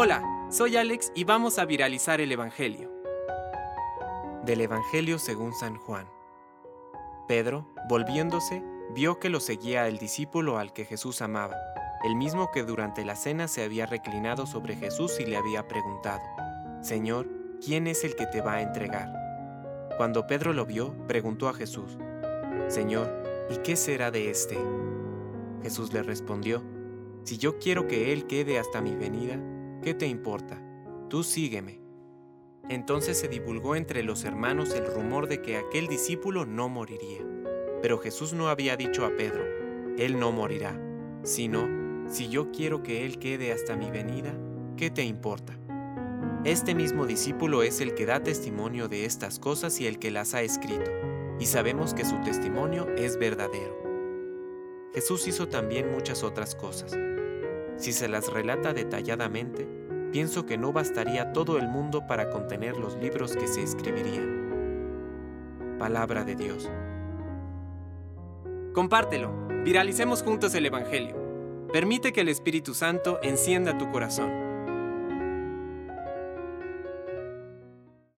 Hola, soy Alex y vamos a viralizar el Evangelio. Del Evangelio según San Juan. Pedro, volviéndose, vio que lo seguía el discípulo al que Jesús amaba, el mismo que durante la cena se había reclinado sobre Jesús y le había preguntado, Señor, ¿quién es el que te va a entregar? Cuando Pedro lo vio, preguntó a Jesús, Señor, ¿y qué será de éste? Jesús le respondió, Si yo quiero que él quede hasta mi venida, ¿qué te importa? Tú sígueme. Entonces se divulgó entre los hermanos el rumor de que aquel discípulo no moriría. Pero Jesús no había dicho a Pedro, Él no morirá, sino, si yo quiero que Él quede hasta mi venida, ¿qué te importa? Este mismo discípulo es el que da testimonio de estas cosas y el que las ha escrito, y sabemos que su testimonio es verdadero. Jesús hizo también muchas otras cosas. Si se las relata detalladamente, pienso que no bastaría todo el mundo para contener los libros que se escribirían. Palabra de Dios. Compártelo, viralicemos juntos el Evangelio. Permite que el Espíritu Santo encienda tu corazón.